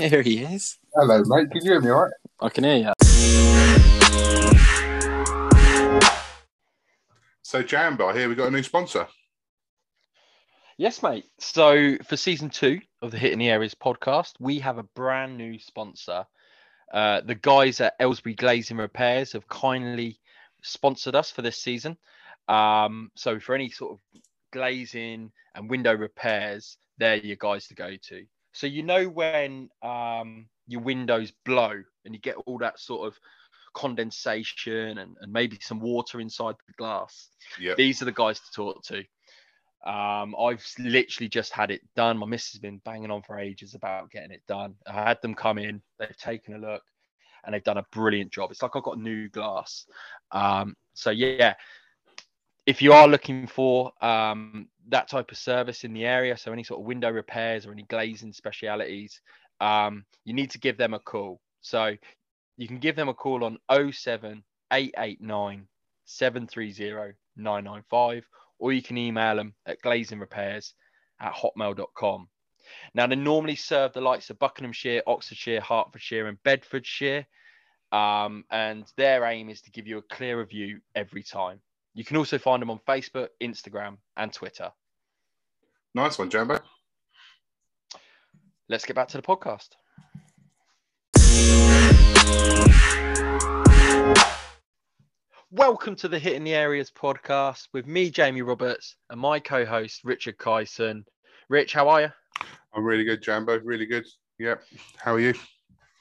Here he is. Hello, mate. Can you hear me all right? I can hear you. So, Jambo, here we got a new sponsor. Yes, mate. So for season two of the Hit in the Areas podcast, we have a brand new sponsor. Uh, the guys at Aylesbury Glazing Repairs have kindly sponsored us for this season. Um, so for any sort of glazing and window repairs, they're your guys to go to. So you know when um, your windows blow and you get all that sort of condensation and, and maybe some water inside the glass. Yeah. These are the guys to talk to. Um, I've literally just had it done. My missus has been banging on for ages about getting it done. I had them come in, they've taken a look, and they've done a brilliant job. It's like I've got new glass. Um, so yeah, if you are looking for um, that type of service in the area, so any sort of window repairs or any glazing specialities, um, you need to give them a call. So you can give them a call on 07889 730 995 or you can email them at glazingrepairs at hotmail.com. Now, they normally serve the likes of Buckinghamshire, Oxfordshire, Hertfordshire, and Bedfordshire. Um, and their aim is to give you a clearer view every time. You can also find them on Facebook, Instagram, and Twitter. Nice one, Jambo. Let's get back to the podcast. Welcome to the Hit in the Areas podcast with me, Jamie Roberts, and my co host, Richard Kyson. Rich, how are you? I'm really good, Jambo. Really good. Yep. How are you?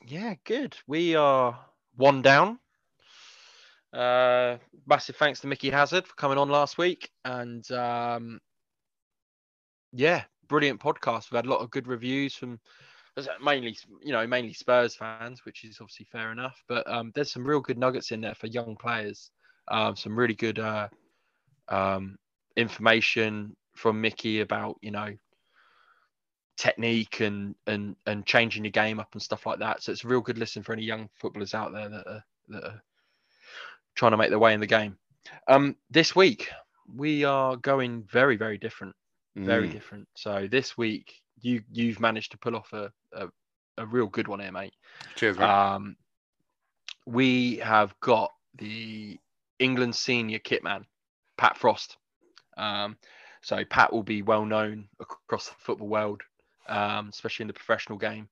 Yeah, good. We are one down. Uh, massive thanks to Mickey Hazard for coming on last week. And um, yeah, brilliant podcast. We've had a lot of good reviews from mainly, you know, mainly Spurs fans, which is obviously fair enough. But um, there's some real good nuggets in there for young players. Um, some really good uh, um, information from Mickey about, you know, technique and and and changing your game up and stuff like that. So it's a real good listen for any young footballers out there that are, that are trying to make their way in the game. Um, this week we are going very very different, very Mm. different. So this week you you've managed to pull off a a, a real good one here, mate. Cheers, mate. Um, we have got the England senior kitman, Pat Frost. Um, so Pat will be well known across the football world, um, especially in the professional game.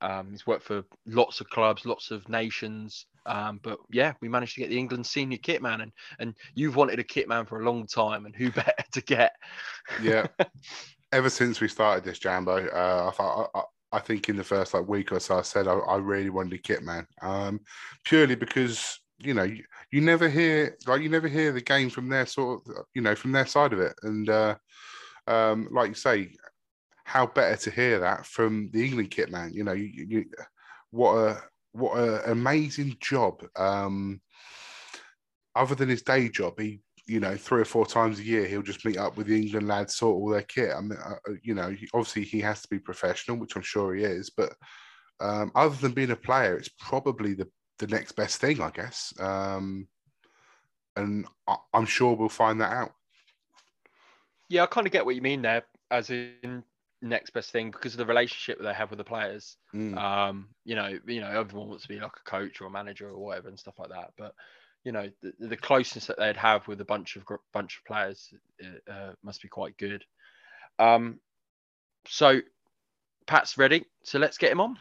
Um, he's worked for lots of clubs, lots of nations. Um, but yeah, we managed to get the England senior kitman, and and you've wanted a kit man for a long time, and who better to get? yeah. Ever since we started this, Jambo, uh, I thought. I, I, I think in the first like week or so, I said I, I really wanted a kit man, um, purely because you know you, you never hear like you never hear the game from their sort of you know from their side of it, and uh, um, like you say, how better to hear that from the England kit man? You know, you, you what a what an amazing job. Um, other than his day job, he you know three or four times a year he'll just meet up with the England lads, sort all their kit. I mean, uh, uh, you know, obviously he has to be professional, which I'm sure he is. But um, other than being a player, it's probably the the next best thing, I guess. Um, and I, I'm sure we'll find that out. Yeah, I kind of get what you mean there, as in next best thing because of the relationship they have with the players. Mm. Um, you know, you know, everyone wants to be like a coach or a manager or whatever and stuff like that. But you know, the, the closeness that they'd have with a bunch of bunch of players uh, uh, must be quite good. Um, so Pat's ready, so let's get him on.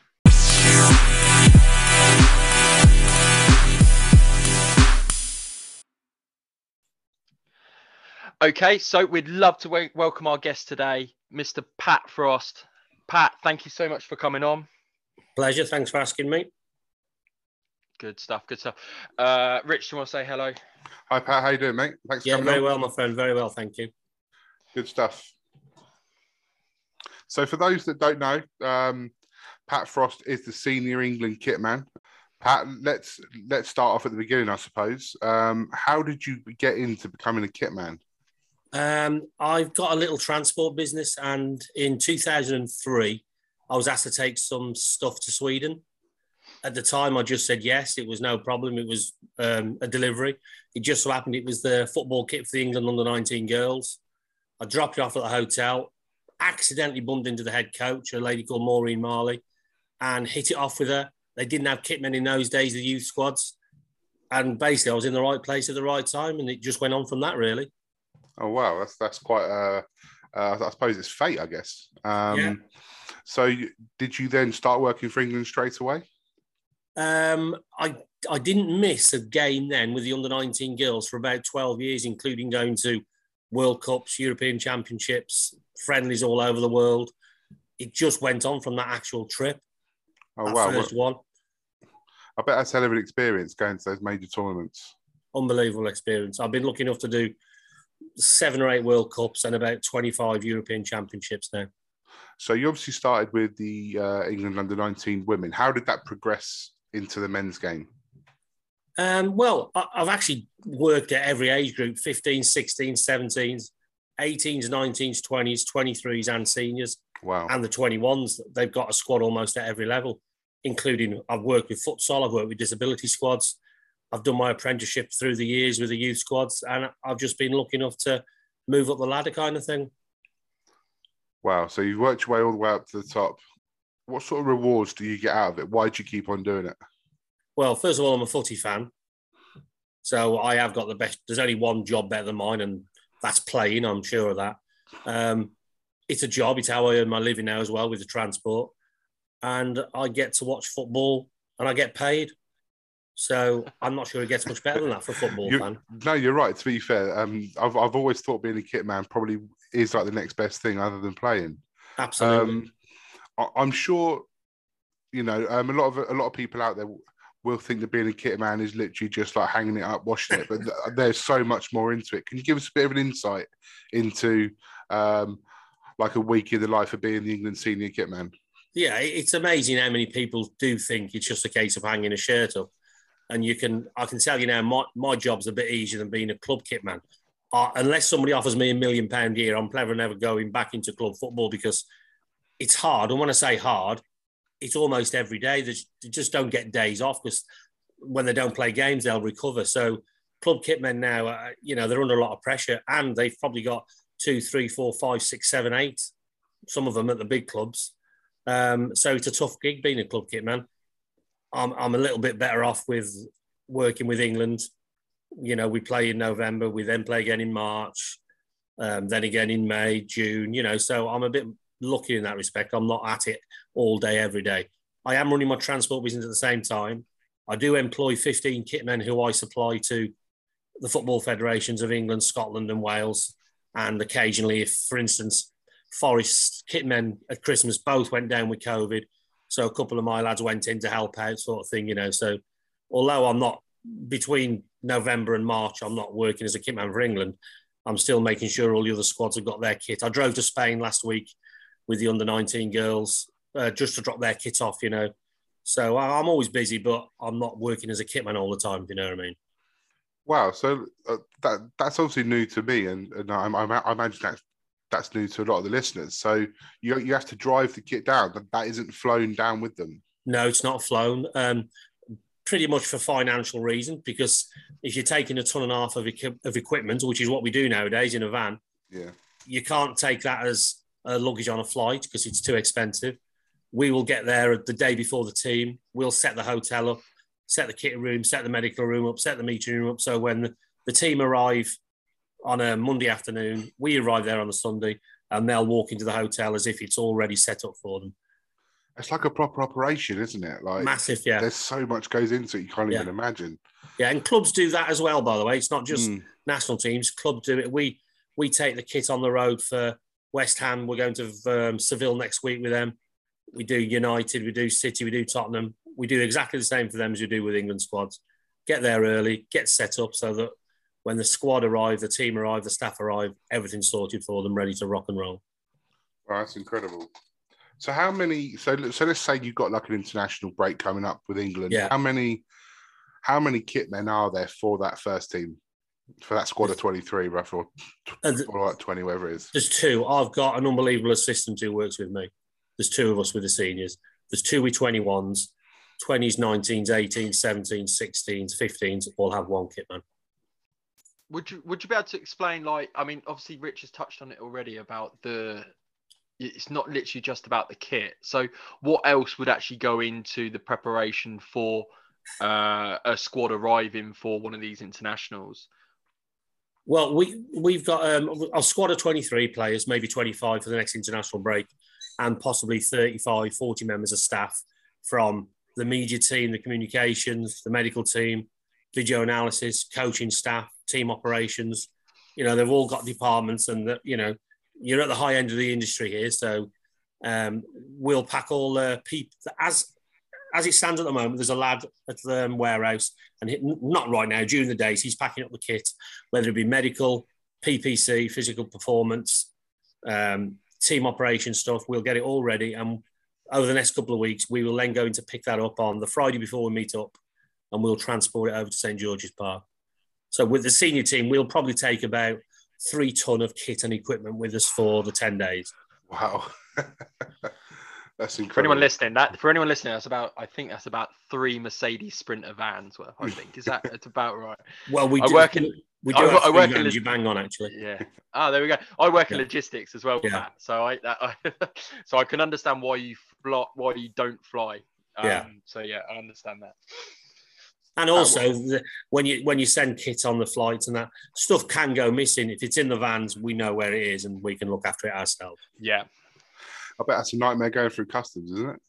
Okay, so we'd love to wel- welcome our guest today, Mr. Pat Frost. Pat, thank you so much for coming on. Pleasure. Thanks for asking me. Good stuff. Good stuff. Uh, Rich, do you want to say hello? Hi Pat, how you doing, mate? Thanks for Yeah, coming very on. well, my friend. Very well, thank you. Good stuff. So, for those that don't know, um, Pat Frost is the senior England kit man. Pat, let's let's start off at the beginning, I suppose. Um, how did you get into becoming a kit man? Um, I've got a little transport business, and in 2003, I was asked to take some stuff to Sweden. At the time, I just said yes. It was no problem. It was um, a delivery. It just so happened it was the football kit for the England under 19 girls. I dropped it off at the hotel, accidentally bumped into the head coach, a lady called Maureen Marley, and hit it off with her. They didn't have kitmen in those days, the youth squads. And basically, I was in the right place at the right time, and it just went on from that, really. Oh wow, that's that's quite. Uh, uh, I suppose it's fate, I guess. Um, yeah. So, you, did you then start working for England straight away? Um, I I didn't miss a game then with the under 19 girls for about 12 years, including going to World Cups, European Championships, friendlies all over the world. It just went on from that actual trip. Oh wow! First one. I bet that's a hell of an experience going to those major tournaments. Unbelievable experience. I've been lucky enough to do seven or eight World Cups and about 25 European Championships now. So you obviously started with the uh, England under 19 women. How did that progress into the men's game? Um, well, I've actually worked at every age group 15, 16, 17s, 18s, 19s, 20s, 23s, and seniors. Wow. And the 21s. They've got a squad almost at every level, including I've worked with futsal, I've worked with disability squads. I've done my apprenticeship through the years with the youth squads, and I've just been lucky enough to move up the ladder kind of thing. Wow. So you've worked your way all the way up to the top. What sort of rewards do you get out of it? Why do you keep on doing it? Well, first of all, I'm a footy fan. So I have got the best. There's only one job better than mine, and that's playing. I'm sure of that. Um, it's a job. It's how I earn my living now as well with the transport, and I get to watch football and I get paid. So I'm not sure it gets much better than that for a football you're, fan. No, you're right. To be fair, um, I've I've always thought being a kit man probably is like the next best thing other than playing. Absolutely. Um, I, am sure, you know, um, a lot of a lot of people out there will think that being a kit man is literally just like hanging it up, washing it, but there's so much more into it. Can you give us a bit of an insight into um, like a week in the life of being the England senior kit man? Yeah, it's amazing how many people do think it's just a case of hanging a shirt up. And you can, I can tell you now, my, my job's a bit easier than being a club kit man. Uh, unless somebody offers me a million pound a year, I'm never never going back into club football because it's hard. And when I say hard, it's almost every day. They just don't get days off because when they don't play games, they'll recover. So club kit men now, uh, you know, they're under a lot of pressure, and they've probably got two, three, four, five, six, seven, eight. Some of them at the big clubs. Um, so it's a tough gig being a club kitman. I'm, I'm a little bit better off with working with England. You know, we play in November, we then play again in March, um, then again in May, June. You know, so I'm a bit lucky in that respect. I'm not at it all day, every day. I am running my transport business at the same time. I do employ 15 kitmen who I supply to the football federations of England, Scotland, and Wales. And occasionally, if, for instance, Forest kitmen at Christmas both went down with COVID, so a couple of my lads went in to help out, sort of thing, you know. So, although I'm not between November and March, I'm not working as a kitman for England. I'm still making sure all the other squads have got their kit. I drove to Spain last week with the under 19 girls uh, just to drop their kit off, you know. So I'm always busy, but I'm not working as a kitman all the time. you know what I mean? Wow. So uh, that that's obviously new to me, and, and I, I, I, imagine that's that's new to a lot of the listeners. So you you have to drive the kit down. That that isn't flown down with them. No, it's not flown. Um, pretty much for financial reasons, because if you're taking a ton and a half of, of equipment, which is what we do nowadays in a van, yeah, you can't take that as uh, luggage on a flight because it's too expensive. We will get there the day before the team. We'll set the hotel up, set the kit room, set the medical room up, set the meeting room up. So when the team arrive on a Monday afternoon, we arrive there on a Sunday, and they'll walk into the hotel as if it's already set up for them. It's like a proper operation, isn't it? Like massive, yeah. There's so much goes into it you can't yeah. even imagine. Yeah, and clubs do that as well. By the way, it's not just mm. national teams. Clubs do it. We we take the kit on the road for West Ham, we're going to um, Seville next week with them. We do United, we do City, we do Tottenham. We do exactly the same for them as we do with England squads. Get there early, get set up so that when the squad arrive, the team arrive, the staff arrive, everything's sorted for them, ready to rock and roll. Wow, that's incredible. So how many? So so let's say you've got like an international break coming up with England. Yeah. How many? How many kit men are there for that first team? for that squad of 23, roughly, or, or like 20, whatever it is? There's two. I've got an unbelievable assistant who works with me. There's two of us with the seniors. There's two with 21s, 20s, 19s, 18s, 17s, 16s, 15s, all have one kit man. Would you would you be able to explain like I mean obviously Rich has touched on it already about the it's not literally just about the kit. So what else would actually go into the preparation for uh, a squad arriving for one of these internationals? Well, we we've got um, a squad of 23 players, maybe 25 for the next international break, and possibly 35, 40 members of staff from the media team, the communications, the medical team, video analysis, coaching staff, team operations. You know, they've all got departments, and that you know, you're at the high end of the industry here, so um, we'll pack all the people as as it stands at the moment, there's a lad at the um, warehouse, and he, not right now, during the days, he's packing up the kit, whether it be medical, PPC, physical performance, um, team operation stuff. We'll get it all ready. And over the next couple of weeks, we will then go in to pick that up on the Friday before we meet up, and we'll transport it over to St. George's Park. So with the senior team, we'll probably take about three ton of kit and equipment with us for the 10 days. Wow. That's incredible. For anyone listening, that for anyone listening, that's about I think that's about three Mercedes Sprinter vans worth. I think is that it's about right. Well, we I do, work in- we do I- have I work in vans lis- you bang on actually. Yeah. Oh, there we go. I work in logistics as well with Yeah. that, so I, that, I so I can understand why you fly, why you don't fly. Um, Yeah. So yeah, I understand that. And also, the, when you when you send kit on the flights and that stuff can go missing. If it's in the vans, we know where it is and we can look after it ourselves. Yeah. I bet that's a nightmare going through customs, isn't it?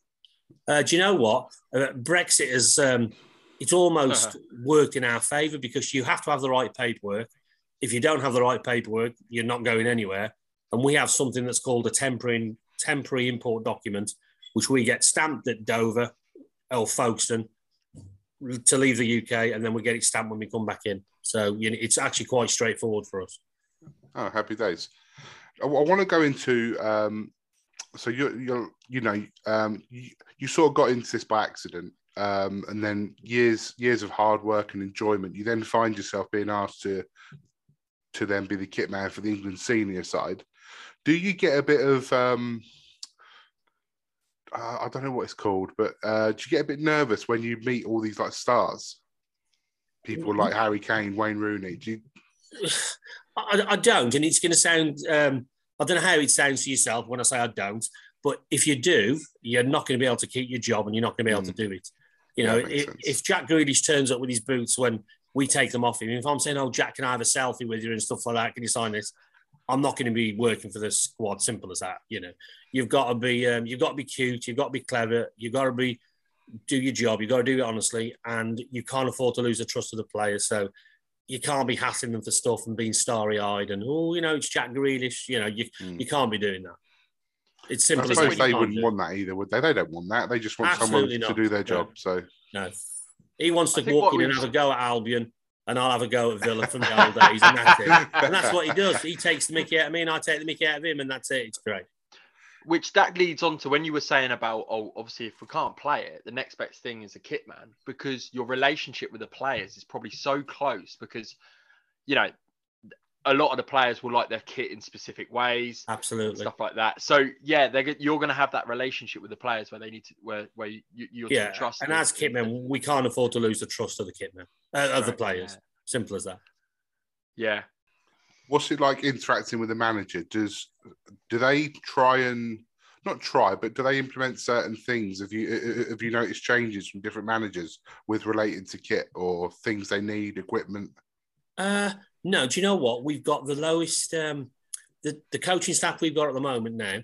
Uh, do you know what? Uh, Brexit has um, it's almost worked in our favour because you have to have the right paperwork. If you don't have the right paperwork, you're not going anywhere. And we have something that's called a temporary temporary import document, which we get stamped at Dover or Folkestone to leave the UK, and then we get it stamped when we come back in. So you know, it's actually quite straightforward for us. Oh, happy days. I, want to go into um, so you're you're you know um, you, you sort of got into this by accident, um, and then years years of hard work and enjoyment. You then find yourself being asked to to then be the kit man for the England senior side. Do you get a bit of um, uh, I don't know what it's called, but uh, do you get a bit nervous when you meet all these like stars? People like Harry Kane, Wayne Rooney. Do you, I, I don't, and it's going to sound. Um, I don't know how it sounds to yourself when I say I don't, but if you do, you're not going to be able to keep your job, and you're not going to be able to do it. You know, Mm. If, if Jack Grealish turns up with his boots when we take them off him, if I'm saying, "Oh, Jack, can I have a selfie with you and stuff like that? Can you sign this?" I'm not going to be working for this squad. Simple as that. You know, you've got to be, um, you've got to be cute, you've got to be clever, you've got to be do your job, you've got to do it honestly, and you can't afford to lose the trust of the players. So you can't be hassling them for stuff and being starry eyed and oh, you know, it's Jack Grealish. You know, you Mm. you can't be doing that. It's I simple as suppose that. they wouldn't do want that either, would they? They don't want that. They just want Absolutely someone not. to do their No. job. So No, he wants to walk in and have a go at Albion, and I'll have a go at Villa from the old days, and that's it. And that's what he does. He takes the Mickey out of me, and I take the Mickey out of him, and that's it. It's great. Which that leads on to when you were saying about, oh, obviously, if we can't play it, the next best thing is a kit man because your relationship with the players is probably so close because, you know, a lot of the players will like their kit in specific ways, Absolutely. stuff like that. So yeah, they're you're going to have that relationship with the players where they need to where where you, you're to Yeah, trust. and as kitmen, we can't afford to lose the trust of the kitmen, uh, of the players. Simple as that. Yeah. what's it like interacting with the manager? Does do they try and not try, but do they implement certain things? Have you have you noticed changes from different managers with related to kit or things they need, equipment? Uh, no, do you know what? We've got the lowest, um, the, the coaching staff we've got at the moment now.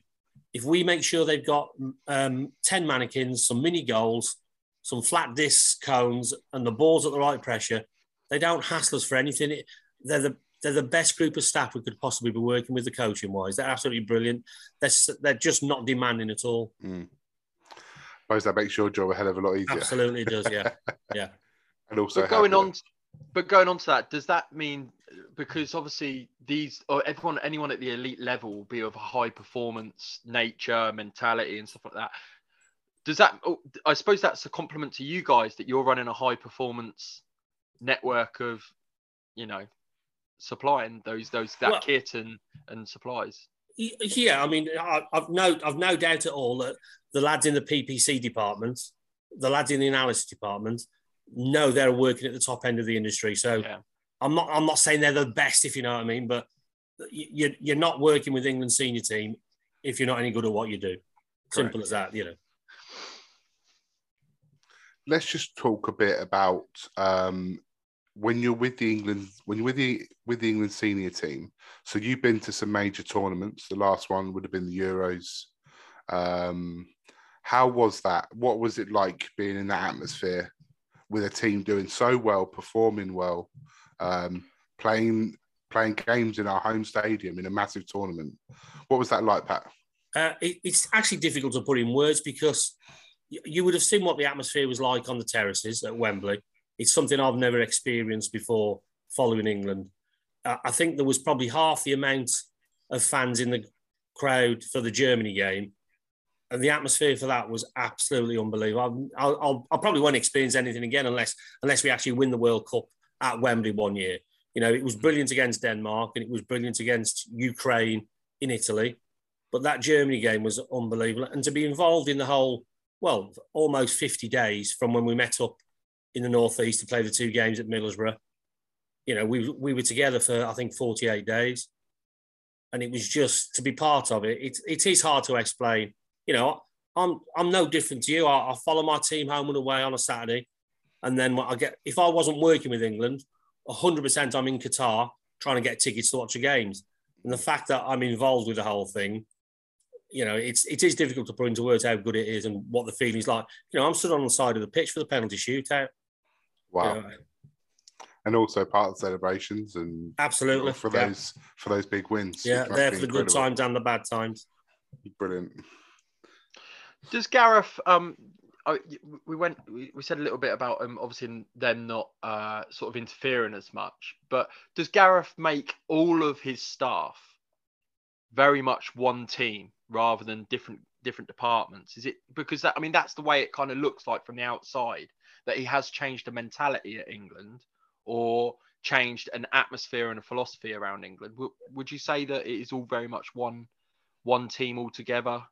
If we make sure they've got um, 10 mannequins, some mini goals, some flat disc cones, and the balls at the right pressure, they don't hassle us for anything. It, they're the they're the best group of staff we could possibly be working with the coaching wise. They're absolutely brilliant. They're, they're just not demanding at all. suppose that makes your job a hell of a lot easier. Absolutely does, yeah. Yeah. And also but going happier. on but going on to that does that mean because obviously these or everyone anyone at the elite level will be of a high performance nature mentality and stuff like that. Does that oh, i suppose that's a compliment to you guys that you're running a high performance network of you know supplying those those that Well- kit and and supplies. Yeah, I mean, I've no, I've no doubt at all that the lads in the PPC department, the lads in the analysis department, know they're working at the top end of the industry. So Yeah. I'm not, I'm not saying they're the best, if you know what I mean, but you, you're- you're not working with England senior team if you're not any good at what you do. Simple as that, you know. Let's just talk a bit about um, when you're with the England when you're with the with the England senior team. So you've been to some major tournaments. The last one would have been the Euros. Um, how was that? What was it like being in that atmosphere with a team doing so well, performing well, um, playing playing games in our home stadium in a massive tournament? What was that like, Pat? Uh, it, it's actually difficult to put in words because you would have seen what the atmosphere was like on the terraces at Wembley. It's something I've never experienced before following England. Uh, I think there was probably half the amount of fans in the crowd for the Germany game the atmosphere for that was absolutely unbelievable. I'll, I'll, I'll, probably won't experience anything again unless unless we actually win the World Cup at Wembley one year. You know, it was brilliant against Denmark and it was brilliant against Ukraine in Italy, but that Germany game was unbelievable. And to be involved in the whole, well, almost 50 days from when we met up in the northeast to play the two games at Middlesbrough, you know, we we were together for I think 48 days, and it was just to be part of it. It, it is hard to explain you know, I'm I'm no different to you. I, I follow my team home and away on a Saturday, and then I get if I wasn't working with England, 100 percent I'm in Qatar trying to get tickets to watch the games. And the fact that I'm involved with the whole thing, you know, it's it is difficult to put into words how good it is and what the feeling's like. You know, I'm stood on the side of the pitch for the penalty shootout. Wow. You know, and also part of celebrations and absolutely for those yeah. for those big wins. Yeah, there for the good times and the bad times. Brilliant. Does Gareth? Um, we went. We said a little bit about um, obviously them not uh, sort of interfering as much. But does Gareth make all of his staff very much one team rather than different different departments? Is it because that? I mean, that's the way it kind of looks like from the outside that he has changed the mentality at England, or changed an atmosphere and a philosophy around England. Would you say that it is all very much one one team altogether?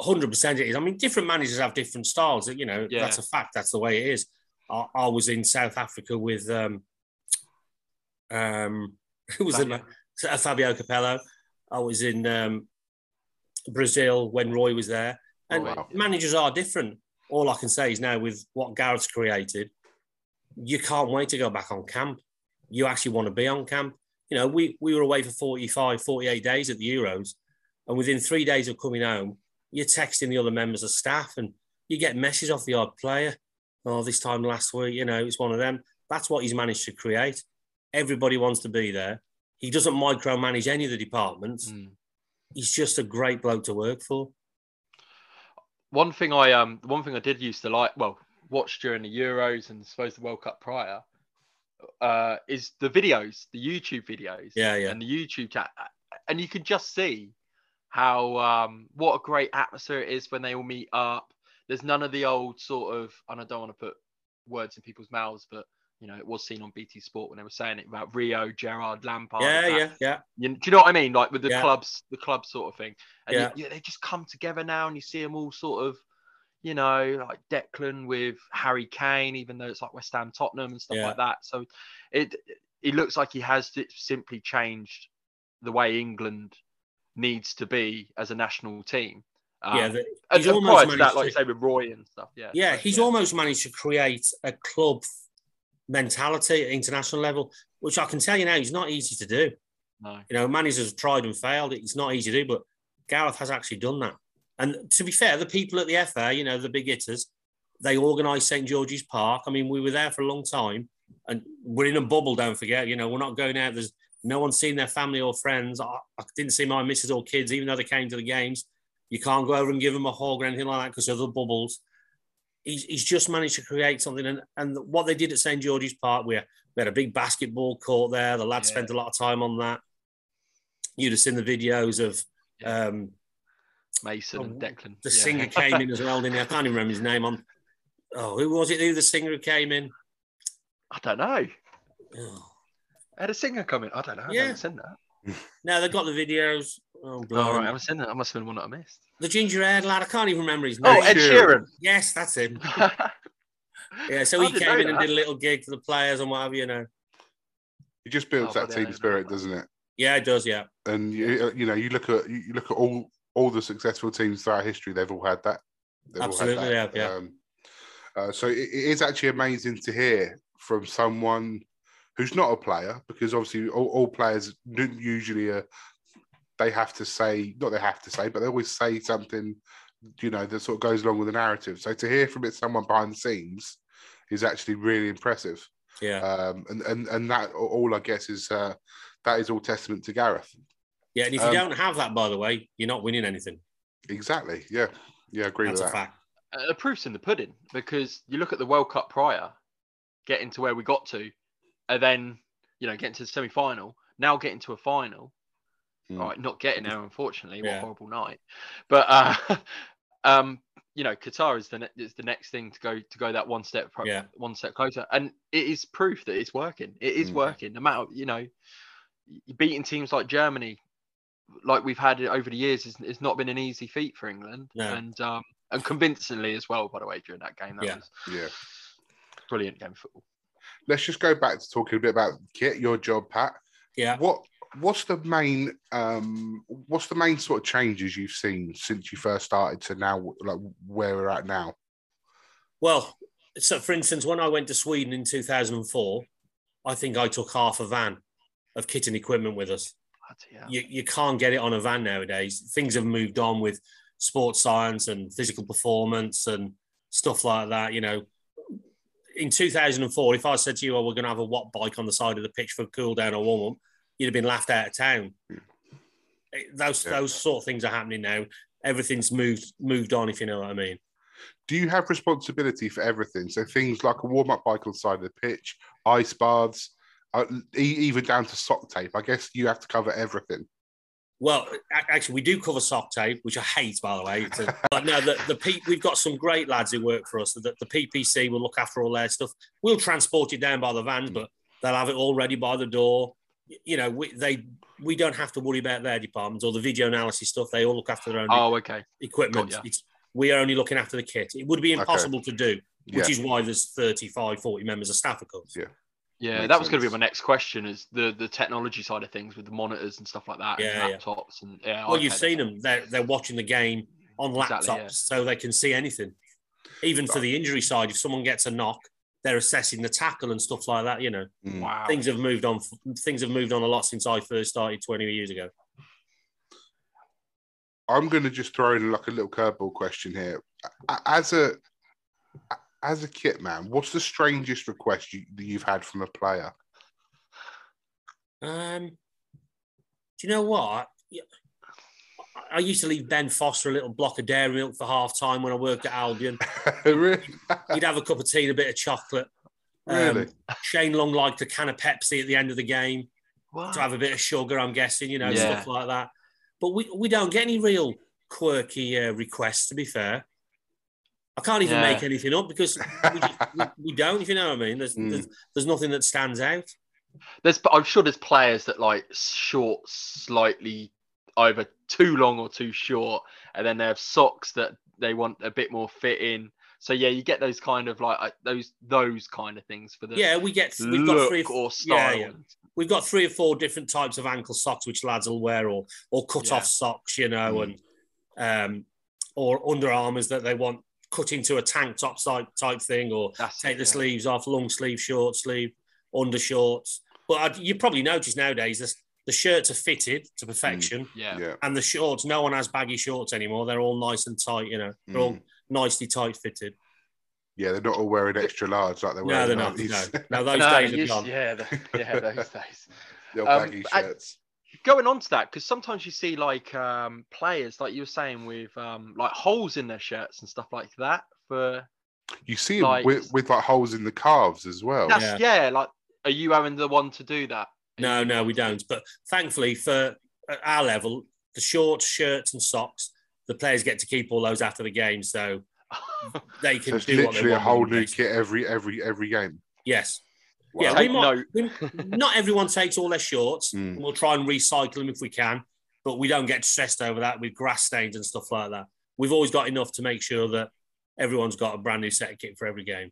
Hundred percent it is. I mean, different managers have different styles. You know, yeah. that's a fact. That's the way it is. I, I was in South Africa with um, um, who was Fabio. in uh, Fabio Capello. I was in um, Brazil when Roy was there, and oh, wow. managers are different. All I can say is now with what Gareth's created, you can't wait to go back on camp. You actually want to be on camp. You know, we, we were away for 45, 48 days at the Euros. And within three days of coming home, you're texting the other members of staff and you get messages off the odd player. Oh, this time last week, you know, it's one of them. That's what he's managed to create. Everybody wants to be there. He doesn't micromanage any of the departments. Mm. He's just a great bloke to work for. One thing I um one thing I did used to like, well, watch during the Euros and I suppose the World Cup prior, uh, is the videos, the YouTube videos. Yeah, yeah. And the YouTube chat. And you can just see how um, what a great atmosphere it is when they all meet up. There's none of the old sort of, and I don't want to put words in people's mouths, but you know, it was seen on BT Sport when they were saying it about Rio, Gerrard, Lampard. Yeah, yeah, yeah. You, do you know what I mean? Like with the yeah. clubs, the club sort of thing. And yeah. You, they just come together now, and you see them all sort of, you know, like Declan with Harry Kane, even though it's like West Ham, Tottenham, and stuff yeah. like that. So it it looks like he has simply changed the way England needs to be as a national team. Um, yeah, the, he's and, almost that, like to, say with Roy and stuff. Yeah, yeah, he's yeah. almost managed to create a club mentality at international level, which I can tell you now, is not easy to do. No. You know, managers have tried and failed. It's not easy to do, but Gareth has actually done that. And to be fair, the people at the FA, you know, the big hitters, they organised St George's Park. I mean, we were there for a long time, and we're in a bubble. Don't forget, you know, we're not going out. There's no one's seen their family or friends. I, I didn't see my missus or kids, even though they came to the games. You can't go over and give them a hug or anything like that because of the bubbles. He's, he's just managed to create something. And, and what they did at St. George's Park, we had, we had a big basketball court there. The lads yeah. spent a lot of time on that. You'd have seen the videos of um, Mason and Declan. The yeah. singer came in as well, didn't he? I can't even remember his name on. Oh, who was it? Who the singer who came in? I don't know. Oh. Had a singer coming. I don't know. I yeah. haven't seen that. now they've got the videos. Oh, oh right. I haven't seen that. I must have been one that I missed. The ginger haired lad. I can't even remember his oh, name. Oh, Ed Sheeran. Yes, that's him. yeah, so he came in that. and did a little gig for the players and whatever, you know. It just builds oh, that team spirit, doesn't it? Yeah, it does. Yeah. And you, you know, you look at you look at all all the successful teams throughout history, they've all had that. They've all had Absolutely, that. yeah, yeah. Um, uh, so it, it is actually amazing to hear from someone who's not a player, because obviously all, all players usually uh, they have to say not they have to say, but they always say something, you know, that sort of goes along with the narrative. So to hear from it someone behind the scenes is actually really impressive. Yeah. Um, and and and that all I guess is uh, that is all testament to Gareth. Yeah. And if you um, don't have that, by the way, you're not winning anything. Exactly. Yeah. Yeah. I agree That's a with that. fact. Uh, the proof's in the pudding because you look at the World Cup prior, getting to where we got to, and then you know getting to the semi final. Now getting to a final, Mm. right? Not getting there, unfortunately. What Yeah. a horrible night. But uh, um, you know, Qatar is the ne- is the next thing to go to go that one step pro- Yeah. one step closer, and it is proof that it's working. It is Mm. working. No matter you know, beating teams like Germany, like we've had it over the years, is it's not been an easy feat for England, No. and um, and convincingly as well. By the way, during that game, that Yeah. was Yeah. brilliant game football. Let's just go back to talking a bit about kit, your job, Pat. Yeah. What what's the main um what's the main sort of changes you've seen since you first started to now like where we're at now? Well, so for instance, when I went to Sweden in 2004, I think I took half a van of kit and equipment with us. Bloody. You, you can't get it on a van nowadays. Things have moved on with sports science and physical performance and stuff like that. You know, in 2004, if I said to you, oh, we're going to have a watt bike on the side of the pitch for cool down or warm up, you'd have been laughed out of town. Eh, Those, Yeah. those sort of things are happening now. Everything's moved moved on, if you know what I mean. Do you have responsibility for everything? So things like a warm up bike on the side of the pitch, ice baths, uh, even down to sock tape. I guess you have to cover everything. Well, actually, we do cover sock tape, which I hate, by the way. But no, the, the P, we've got some great lads who work for us. The, the PPC will look after all their stuff. We'll transport it down by the vans, mm. but they'll have it all ready by the door. You know, we, they we don't have to worry about their departments or the video analysis stuff. They all look after their own Oh, okay. equipment. got ya. It's, we are only looking after the kit. It would be impossible to do, Yeah. which is why there's 35, 40 members of staff, of course. Yeah. Yeah, Makes that was going to be my next question: is the the technology side of things with the monitors and stuff like that, Yeah, and yeah. laptops, and yeah. Well, okay, you've seen them. They're, they're watching the game on laptops Exactly, yeah. so they can see anything. Even for the injury side, if someone gets a knock, they're assessing the tackle and stuff like that. You know, Mm. Wow. things have moved on. Things have moved on a lot since I first started 20 years ago. I'm going to just throw in like a little curveball question here. As a as a kit man, what's the strangest request you, that you've had from a player? Um, do you know what? I used to leave Ben Foster a little block of dairy milk for half time when I worked at Albion. really? He'd have a cup of tea and a bit of chocolate. Um, Really? Shane Long liked a can of Pepsi at the end of the game. Wow. to have a bit of sugar, I'm guessing, you know, Yeah. stuff like that. But we, we don't get any real quirky uh, requests, to be fair. I can't even Yeah. make anything up because we, just, we, we don't, if you know what I mean. There's, Mm. there's, there's nothing that stands out. There's, I'm sure there's players that like short slightly either too long or too short, and then they have socks that they want a bit more fit in. So yeah, you get those kind of like uh, those those kind of things for the Yeah, we get, we've look got three or, or yeah, style. yeah. we've got three or four different types of ankle socks which lads will wear, or or cut Yeah. off socks, you know, Mm. and um, or Under Armours that they want cut into a tank top type type thing, or That's take it, the yeah. sleeves off, long sleeve, short sleeve, undershorts. But I'd, you probably notice nowadays this, the shirts are fitted to perfection, Yeah. Yeah. and the shorts, no one has baggy shorts anymore. They're all nice and tight, you know, they're all Mm. nicely tight fitted. Yeah, they're not all wearing extra large like they were. No, in they're not. 90s. No, no those No, days are gone. yeah, the, yeah, those days. The old Um, baggy I- shirts. Going on to that, because sometimes you see like um, players, like you were saying, with um, like holes in their shirts and stuff like that. For You see like- with, with like holes in the calves as well. that's yeah. like are you having the one to do that? No, no, we don't. But thankfully, for at our level, the shorts, shirts, and socks, the players get to keep all those after the game, so to- they So can it's do what they literally a whole new kit every every every game. Yes. Wow. Yeah, we might, we- not everyone takes all their shorts. Mm. and We'll try and recycle them if we can, but we don't get stressed over that with grass stains and stuff like that. We've always got enough to make sure that everyone's got a brand new set of kit for every game.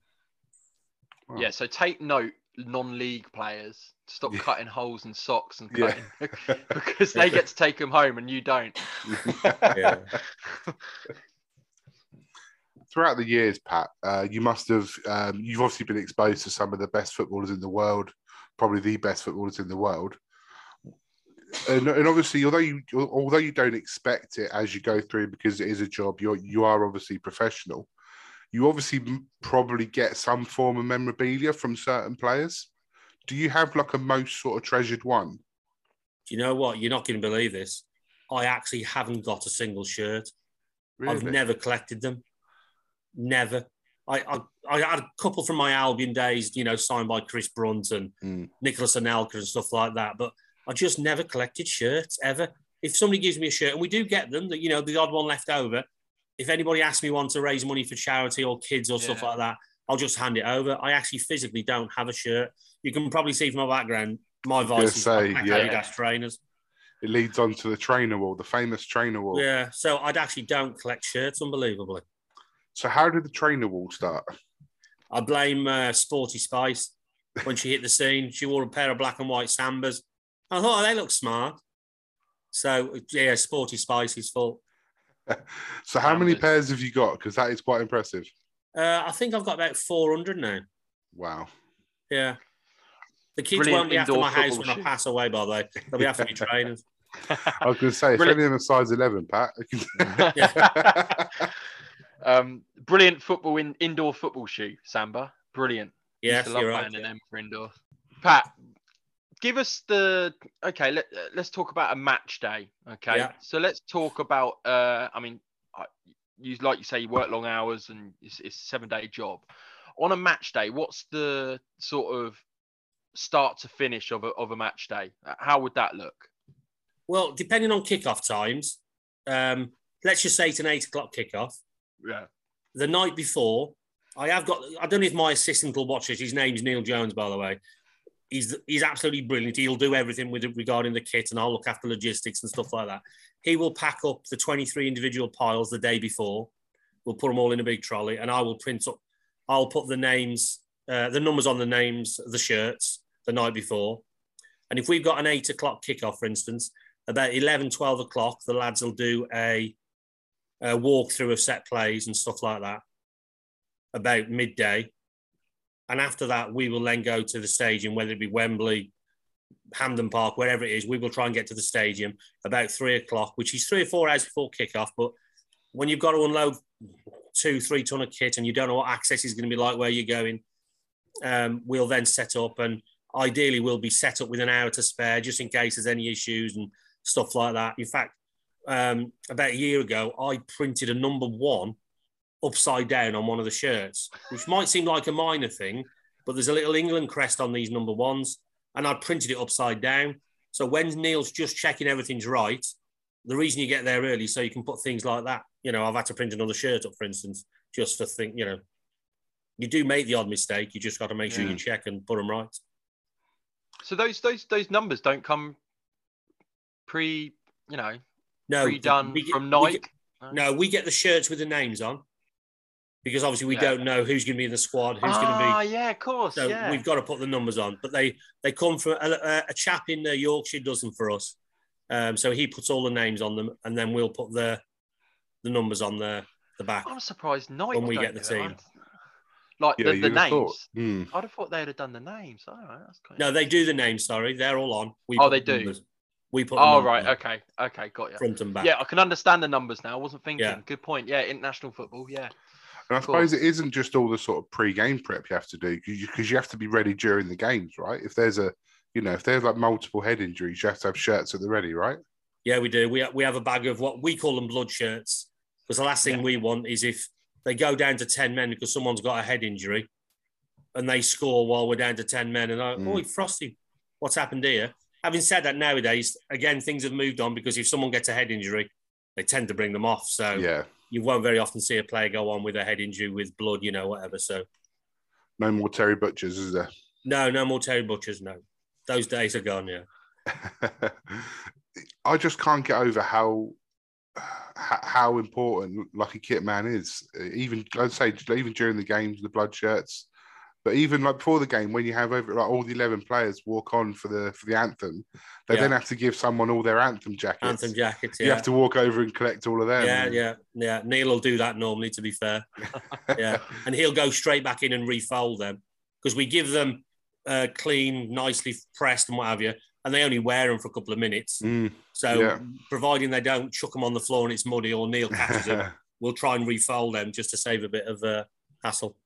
Wow. Yeah, so take note non-league players stop Yeah. cutting holes in socks and Yeah. because they get to take them home and you don't. Yeah. Throughout the years, Pat, uh, you must have um, you've obviously been exposed to some of the best footballers in the world, probably the best footballers in the world. And, and obviously, although you although you don't expect it as you go through because it is a job, you're you are obviously professional. You obviously probably get some form of memorabilia from certain players. Do you have like a most sort of treasured one? Do you know what? You're not going to believe this. I actually haven't got a single shirt. I've never collected them. Never. I, I I had a couple from my Albion days, you know, signed by Chris Brunt and Mm. Nicolas Anelka and stuff like that. But I just never collected shirts ever. If somebody gives me a shirt, and we do get them, that you know, the odd one left over. If anybody asks me one to raise money for charity or kids or stuff like that, I'll just hand it over. I actually physically don't have a shirt. You can probably see from my background, my gonna vice is say, black yeah. Adidas trainers. It leads on to the trainer wall, the famous trainer wall. Yeah, so I'd actually don't collect shirts, unbelievably. So how did the trainer wall start? I blame uh, Sporty Spice. When she hit the scene, she wore a pair of black and white Sambas. I thought, oh, they look smart. So, yeah, Sporty Spice's fault. So how many pairs have you got? Because that is quite impressive. Uh, I think I've got about 400 now. Wow. Yeah. The kids Brilliant won't be after my house football when I pass away, by the way. They'll be after me trainers. I was going to say, if Brilliant. only in a size 11, Pat. um, brilliant football in indoor football shoe, Samba. Brilliant. Yeah, love you're right. them for indoor. Pat, give us the okay. Let, let's talk about a match day. Okay, Yeah. so let's talk about. Uh, I mean, you like you say you work long hours and it's, it's a seven day job. On a match day, what's the sort of start to finish of a of a match day? How would that look? Well, depending on kickoff times, um, let's just say it's an eight o'clock kickoff. Yeah. the night before, I have got. I don't know if my assistant will watch this. His name's Neil Jones, by the way. He's he's absolutely brilliant. He'll do everything with regarding the kit, and I'll look after logistics and stuff like that. He will pack up the twenty three individual piles the day before. We'll put them all in a big trolley, and I will print up. I'll put the names, uh, the numbers on the names the shirts the night before. And if we've got an eight o'clock kickoff, for instance, about 11, 12 o'clock, the lads will do a, a walkthrough of set plays and stuff like that about midday. And after that, we will then go to the stadium, whether it be Wembley, Hampden Park, wherever it is. We will try and get to the stadium about three o'clock, which is three or four hours before kickoff. But when you've got to unload two, three ton of kit and you don't know what access is going to be like where you're going, um, we'll then set up and ideally we'll be set up with an hour to spare just in case there's any issues and stuff like that. In fact, um, about a year ago, I printed a number one upside down on one of the shirts, which might seem like a minor thing, but there's a little England crest on these number ones, and I printed it upside down. So when Neil's just checking everything's right, the reason you get there early so you can put things like that. You know, I've had to print another shirt up, for instance, just for think. You know, you do make the odd mistake. You just got to make sure Yeah. you check and put them right. So those those those numbers don't come pre, you know, No, pre done we get- from we Nike. get- no, we get the shirts with the names on because obviously we Yeah. don't know who's going to be in the squad, who's going to be. ah, yeah, of course. So yeah. we've got to put the numbers on, but they they come from a, a, a chap in uh, Yorkshire does them for us. Um, so he puts all the names on them, and then we'll put the the numbers on the the back. I'm surprised Nike when we don't get the do it. team. Like Yeah, the, the you'd thought. names. Hmm. I'd have thought they'd have done the names. All right, that's quite No, they do the names. Sorry, they're all on. We Oh, they the do? numbers. We put. them Oh on right, there, okay, okay, got you. Front and back. Yeah, I can understand the numbers now. I wasn't thinking. Yeah. Good point. Yeah, international football. Yeah. And I Of suppose it isn't just all the sort of pre-game prep you have to do because you, 'cause you have to be ready during the games, right? If there's a, you know, if there's like multiple head injuries, you have to have shirts at the ready, right? Yeah, we do. We ha- we have a bag of what we call them blood shirts because the last thing Yeah. we want is if they go down to ten men because someone's got a head injury, and they score while we're down to ten men, and I, Mm. oh, Frosty, what's happened here? Having said that, nowadays again things have moved on because if someone gets a head injury, they tend to bring them off. So Yeah. you won't very often see a player go on with a head injury with blood, you know, whatever. So No more Terry Butchers, is there? no, no more Terry Butchers. No, those days are gone. Yeah. I just can't get over how how important Lucky Kit Man is. Even I'd say even during the games, the blood shirts. But even like before the game, when you have over like all the eleven players walk on for the for the anthem, they Yeah. then have to give someone all their anthem jackets. Anthem jackets. Yeah. You have to walk over and collect all of them. yeah, yeah, yeah. Neil will do that normally, to be fair. Yeah, and he'll go straight back in and refold them because we give them uh, clean, nicely pressed and what have you, and they only wear them for a couple of minutes. Mm, So, Yeah. providing they don't chuck them on the floor and it's muddy or Neil catches them, we'll try and refold them just to save a bit of uh, hassle.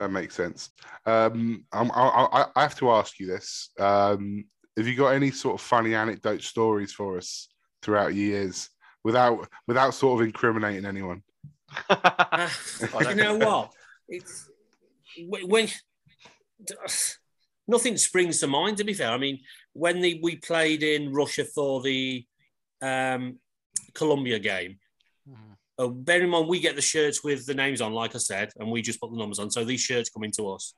That makes sense. Um, I'm, I, I, I have to ask you this: um, Have you got any sort of funny anecdote stories for us throughout years, without without sort of incriminating anyone? Don't you know what? It's when, when nothing springs to mind. To be fair, I mean, when the, we played in Russia for the um, Colombia game, uh, bear in mind we get the shirts with the names on, like I said, and we just put the numbers on. So these shirts come into us.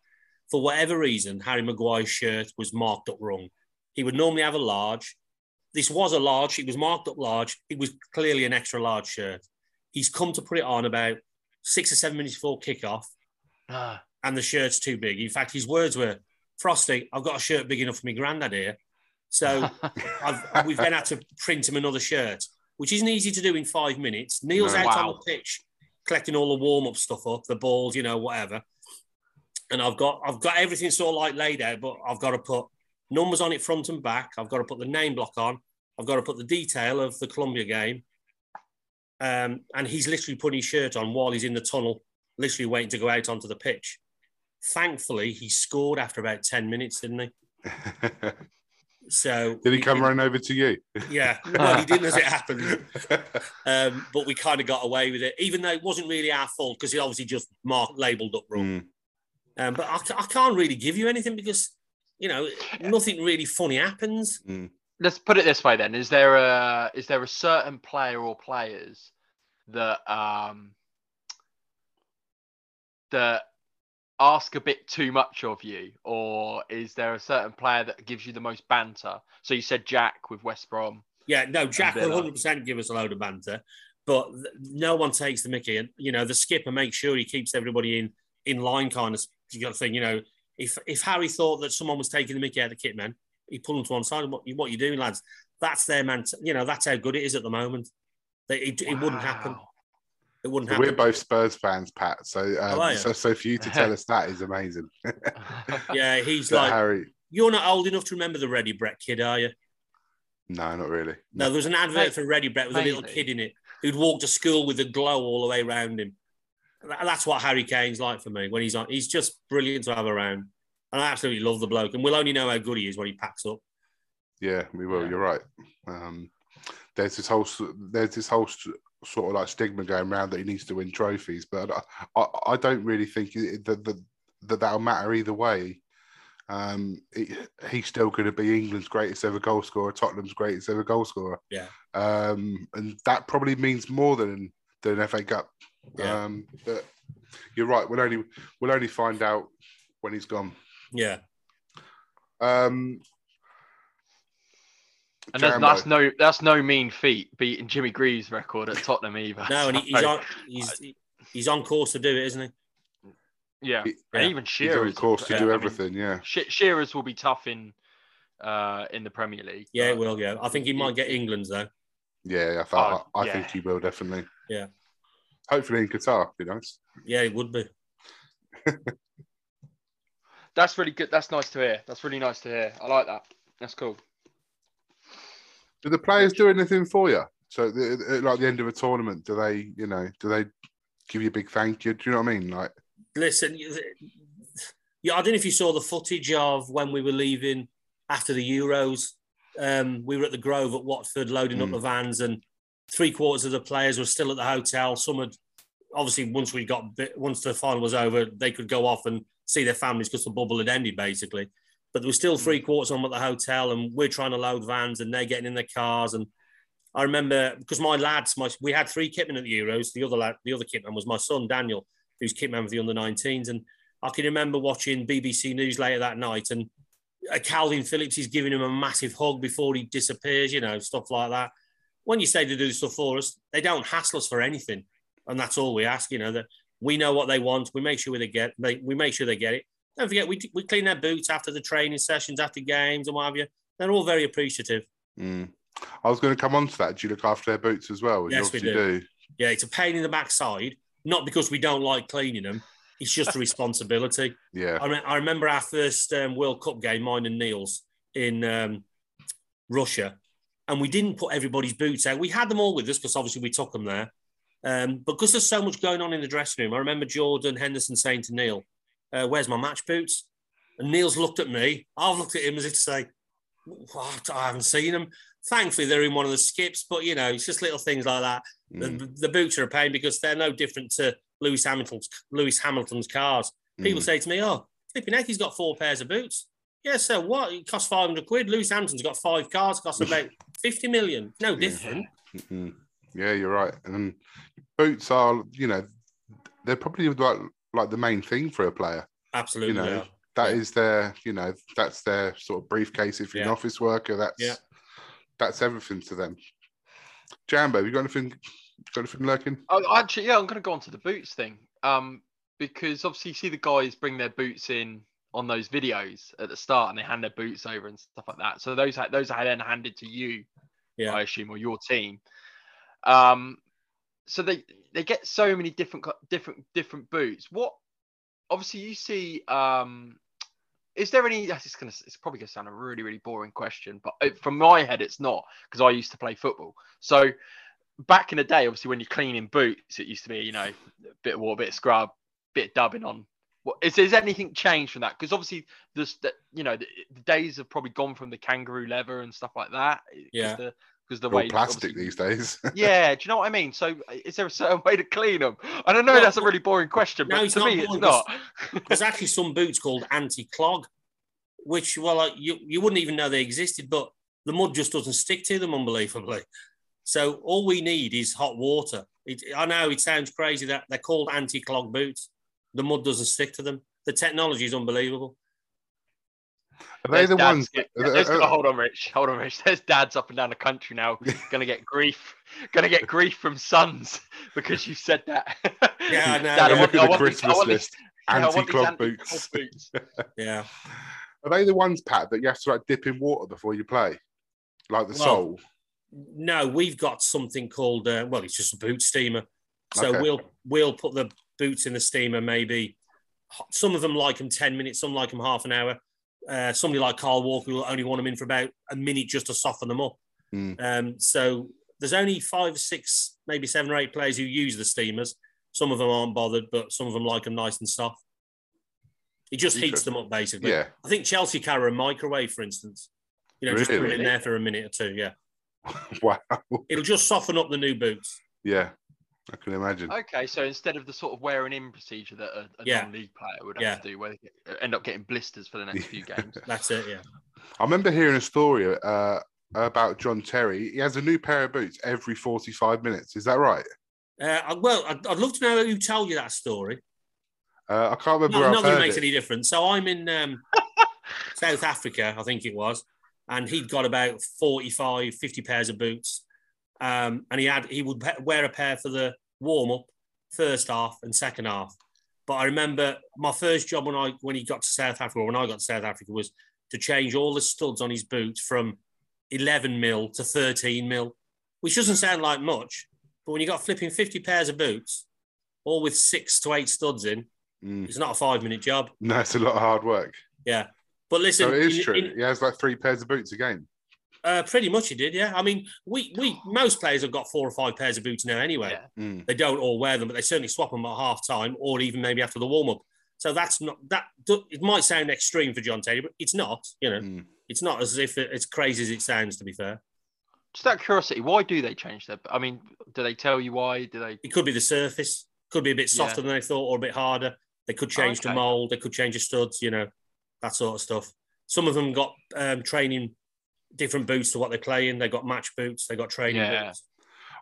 For whatever reason, Harry Maguire's shirt was marked up wrong. He would normally have a large. This was a large. It was marked up large. It was clearly an extra large shirt. He's come to put it on about six or seven minutes before kickoff, Ah, and the shirt's too big. In fact, his words were, "Frosty, I've got a shirt big enough for my granddad here." So I've, we've then had to print him another shirt, which isn't easy to do in five minutes. Neil's out on the pitch collecting all the warm up stuff up, the balls, you know, whatever. And I've got I've got everything sort of like laid out, but I've got to put numbers on it front and back. I've got to put the name block on. I've got to put the detail of the Colombia game. Um, and he's literally putting his shirt on while he's in the tunnel, literally waiting to go out onto the pitch. Thankfully, he scored after about 10 minutes, didn't he? So Did he come didn't- running over to you? Yeah, well, he didn't as it happened. Um, but we kind of got away with it, even though it wasn't really our fault because he obviously just marked labelled up wrong. Mm. Um, but I, I can't really give you anything because, you know, nothing really funny happens. let's put it this way then: is there a is there a certain player or players that um that ask a bit too much of you, or is there a certain player that gives you the most banter? So you said Jack with West Brom. Yeah, no, Jack will 100% give us a load of banter, but no one takes the mickey. And, you know, the skipper makes sure he keeps everybody in in line kind of you got thing. You know, if if Harry thought that someone was taking the mickey out of the kit man, he pulled them to one side. What, what you doing, lads? That's their man. You know, that's how good it is at the moment. They, it, it wouldn't happen. Wow. It wouldn't So we're both Spurs fans, Pat. So, um, Oh, so, so for you to tell us that is amazing. Yeah, he's like, Harry, you're not old enough to remember the Ready Brek kid, are you? no, not really. No, there was an advert Mate, for Ready Brek with a little kid in it who'd walk to school with a glow all the way around him. That- That's what Harry Kane's like for me when he's on. He's just brilliant to have around. And I absolutely love the bloke. And we'll only know how good he is when he packs up. Yeah, we will. Yeah. You're right. Um, there's this whole there's this whole s- sort of like stigma going around that he needs to win trophies, but I, I, I don't really think that, that that that'll matter either way. Um, it, he's still going to be England's greatest ever goal scorer, Tottenham's greatest ever goal scorer. Yeah. Um, and that probably means more than than an FA Cup. Yeah. Um, but you're right. We'll only we'll only find out when he's gone. Yeah. Um, And that's, that's no that's no mean feat beating Jimmy Greaves' record at Tottenham either. No, and he, he's on he's he's on course to do it, isn't he? yeah, He- and yeah. even he's Shearer's on course to yeah, do I mean, everything. yeah. She- Shearer's will be tough in uh in the Premier League. Yeah, it will. Yeah, I think he might get England's though. Yeah, I, thought, Oh, I, I yeah. think he will definitely. Yeah. Hopefully in Qatar, be nice. Yeah, it would be. That's really good. That's nice to hear. That's really nice to hear. I like that. That's cool. Do the players do anything for you? So, the, the- like the end of a tournament, do they, you know, do they give you a big thank you? Do you know what I mean? Like, Listen, yeah, I don't know if you saw the footage of when we were leaving after the Euros. Um, we were at the Grove at Watford loading up Mm. the vans, and three quarters of the players were still at the hotel. Some had obviously once we got bit- once the final was over, they could go off and see their families because the bubble had ended basically. But there was still three quarters on at the hotel, and we're trying to load vans, and they're getting in their cars. And I remember because my lads, my we had three kitmen at the Euros. The other lad, the other kitman was my son Daniel, who's kitman for the under 19s, and I can remember watching BBC News later that night, and uh, Kalvin Phillips is giving him a massive hug before he disappears, you know, stuff like that. When you say to do stuff for us, they don't hassle us for anything, and that's all we ask. You know that we know what they want. We make sure they get. They, we make sure they get it. Don't forget we we clean their boots after the training sessions, after games, and what have you. They're all very appreciative. Mm. I was going to come on to that. Do you look after their boots as well? Yes, we do. Yeah, it's a pain in the backside, not because we don't like cleaning them. It's just a responsibility. Yeah. I, I remember our first um, World Cup game, mine and Neil's, in um, Russia, and we didn't put everybody's boots out. We had them all with us because obviously we took them there. Um, but because there's so much going on in the dressing room, I remember Jordan Henderson saying to Neil, uh, "Where's my match boots?" And Neil's looked at me. I've looked at him as if to say, "What? I haven't seen them." Thankfully, they're in one of the skips, but you know, it's just little things like that. Mm. The, the, boots are a pain because they're no different to Lewis Hamilton's Lewis Hamilton's cars. People mm. say to me, "Oh, flipping heck, he's got four pairs of boots." Yeah, so what? It costs 500 quid. Lewis Hamilton's got five cars, costs about 50 million. No different. Mm-hmm. Yeah, you're right. And boots are, you know, they're probably like, like the main thing for a player. Absolutely. You know, yeah. that yeah. is their, you know, that's their sort of briefcase. If you're yeah. an office worker, that's yeah. that's everything to them. Jambo, you got anything? Got anything lurking? Oh, actually, yeah, I'm going to go on to the boots thing. Um, because obviously, you see the guys bring their boots in on those videos at the start and they hand their boots over and stuff like that. So those those are then handed to you, yeah. I assume, or your team. Um, so they they get so many different different different boots. What obviously you see. Um, is there any? That's it's gonna. It's probably gonna sound a really really boring question, but from my head, it's not because I used to play football. So back in the day, obviously, when you're cleaning boots, it used to be you know a bit of water, bit of scrub, bit of dubbing on what is, is anything changed from that? Because obviously, this, the, you know, the, the, days have probably gone from the kangaroo leather and stuff like that. Yeah. Because the, way plastic these days. yeah, do you know what I mean? So, is there a certain way to clean them? I don't know well, that's a really boring question, but no, to me, it's not. There's actually some boots called anti-clog, which, well, like, you you wouldn't even know they existed, but the mud just doesn't stick to them, unbelievably. So all we need is hot water. It, I know it sounds crazy that they're called anti-clog boots the mud doesn't stick to them. The technology is unbelievable. Are they There's the ones? Get, uh, uh, hold on, Rich. Hold on, Rich. There's dads up and down the country now going to get grief, going to get grief from sons because you said that. Yeah, I know. Dad, I want, I want Christmas these, list. Anti-clog boots. boots. yeah. Are they the ones, Pat, that you have to like dip in water before you play, like the well, sole? No, we've got something called uh, well, it's just a boot steamer. So okay. we'll we'll put the boots in the steamer, maybe some of them like them 10 minutes, some like them half an hour. Uh, somebody like Kyle Walker will only want them in for about a minute just to soften them up. Mm. Um, so there's only five, six, maybe seven or eight players who use the steamers. Some of them aren't bothered, but some of them like them nice and soft. It just heats them up, basically. Yeah. I think Chelsea carry a microwave, for instance. You know, really? just put it in there for a minute or two. Yeah. wow. It'll just soften up the new boots. Yeah. I can imagine. Okay, so instead of the sort of wearing in procedure that a, a yeah. non-league player would have yeah. to do, where they end up getting blisters for the next few games. That's it. Yeah. I remember hearing a story uh, about John Terry. He has a new pair of boots every forty-five minutes. Is that right? Uh, well, I'd, I'd, love to know who told you that story. Uh, I can't remember. Not, that it makes any difference. So I'm in um, South Africa, I think it was, and he'd got about 45, 50 pairs of boots um, and he had he would wear a pair for the warm up, first half and second half. But I remember my first job when I when he got to South Africa, when I got to South Africa, was to change all the studs on his boots from 11 mil to 13 mil, which doesn't sound like much, but when you got flipping 50 pairs of boots, all with six to eight studs in, mm. it's not a five minute job. No, it's a lot of hard work. Yeah. But listen, so it is in, true. In, he has like three pairs of boots a game. Uh, pretty much he did, yeah. I mean, we we most players have got four or five pairs of boots now anyway. Yeah. Mm. They don't all wear them, but they certainly swap them at half time or even maybe after the warm up. So that's not that. It might sound extreme for John Terry, but it's not. You know, mm. it's not as if it's crazy as it sounds. To be fair. Just out of curiosity, why do they change their? I mean, do they tell you why? Do they? It could be the surface. Could be a bit softer yeah. than they thought, or a bit harder. They could change oh, okay. the mold. They could change the studs. You know, that sort of stuff. Some of them got um, training different boots to what they're playing. They've got match boots, They've got training yeah. boots.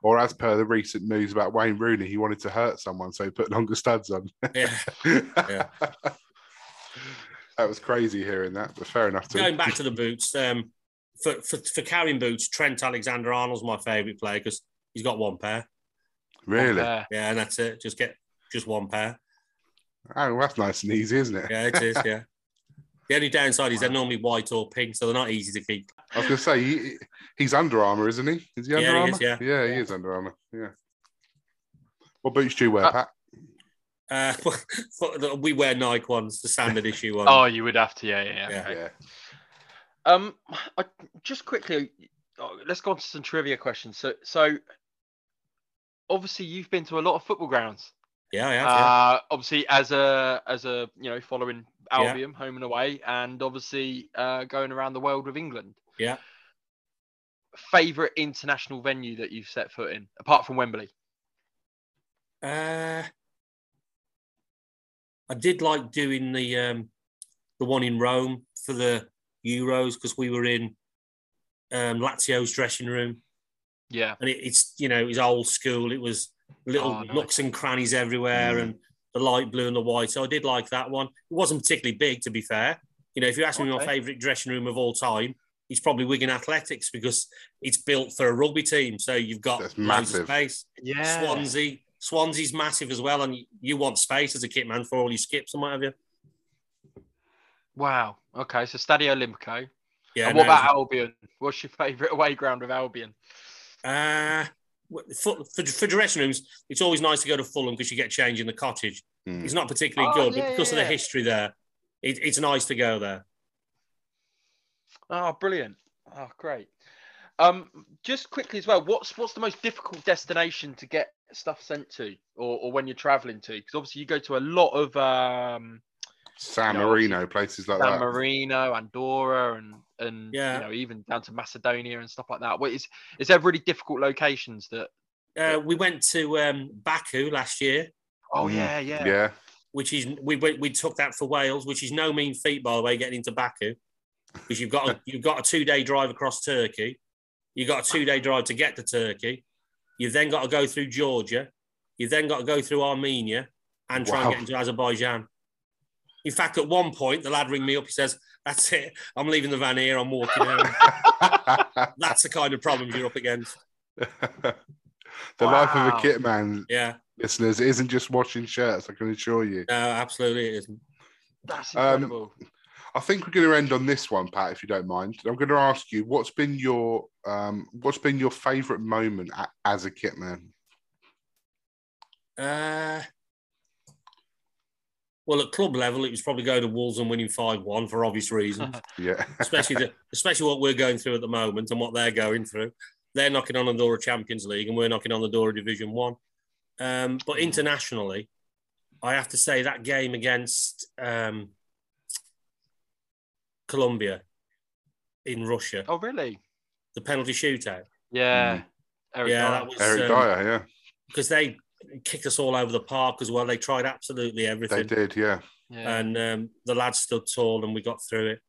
Or as per the recent news about Wayne Rooney, he wanted to hurt someone, so he put longer studs on. Yeah. yeah. that was crazy hearing that, but fair enough. To Going back to the boots, um, for, for, for carrying boots, Trent Alexander Arnold's my favourite player because he's got one pair. Really? One pair. Yeah, and that's it. Just get just one pair. Oh, that's nice and easy, isn't it? Yeah, it is. Yeah. The only downside is they're normally white or pink, so they're not easy to keep. I was going to say he, he's Under Armour, isn't he? Is he Under Yeah, he Armour? is, yeah. yeah, he is Under Armour. Yeah. What boots do you wear, Uh, Pat? Uh, we wear Nike ones, the standard issue one. Oh, you would have to, yeah, yeah. yeah. Yeah. Um, I, just quickly, oh, let's go on to some trivia questions. So, so obviously you've been to a lot of football grounds. Yeah, yeah, yeah. Uh, obviously as a as a you know following Yeah. Albion home and away, and obviously uh, going around the world with England. Yeah. Favorite international venue that you've set foot in, apart from Wembley? Uh, I did like doing the um, the one in Rome for the Euros because we were in um, Lazio's dressing room, Yeah. and it, it's you know it was old school. It was little Oh, nice. nooks and crannies everywhere, Mm. and the light blue and the white. So I did like that one. It wasn't particularly big, to be fair. You know, if you ask me my favourite dressing room of all time, it's probably Wigan Athletics because it's built for a rugby team. So you've got That's loads massive. of space. Yeah. Swansea. Swansea's massive as well, and you, you want space as a kit man for all your skips and what have you. Wow. Okay. So Stadio Olimpico. Yeah. and what no, about Albion? What's your favourite away ground of Albion? Uh, for, for, for dressing rooms, it's always nice to go to Fulham because you get change in the cottage. Mm. It's not particularly Oh, good, yeah, but because yeah, of the history there, it, it's nice to go there. Oh, brilliant. Oh, great. Um, just quickly as well, what's what's the most difficult destination to get stuff sent to, or, or when you're traveling to? Because obviously you go to a lot of um, San No, Marino, places like San that. San Marino, Andorra, and and Yeah. you know even down to Macedonia and stuff like that. What is is there really difficult locations that? Uh, we went to um, Baku last year, Oh Mm. yeah, yeah, Yeah. which is we went, we took that for Wales, which is no mean feat by the way, getting into Baku, because you've got a, you've got a two day drive across Turkey, you've got a two day drive to get to Turkey, you've then got to go through Georgia, you've then got to go through Armenia, and try Wow. and get into Azerbaijan. In fact, at one point, the lad ring me up. He says, "That's it. I'm leaving the van here. I'm walking home." That's the kind of problems you're up against. the life of a Wow. kit man, Yeah, listeners, isn't just washing shirts. I can assure you. no, absolutely, it isn't. that's Um, incredible. I think we're going to end on this one, Pat, if you don't mind. I'm going to ask you, what's been your um, what's been your favourite moment a- as a kit man? Uh, well, at club level, it was probably going to Wolves and winning five one for obvious reasons. Yeah, especially the, especially what we're going through at the moment and what they're going through. They're knocking on the door of Champions League, and we're knocking on the door of Division One. Um, but internationally, I have to say that game against um, Colombia in Russia, oh really? the penalty shootout, Yeah. Mm. Eric Yeah, Dier. that was- Eric um, Dier. Yeah, because they kicked us all over the park as well. They tried absolutely everything. they did. Yeah, yeah. and um, the lads stood tall and we got through it.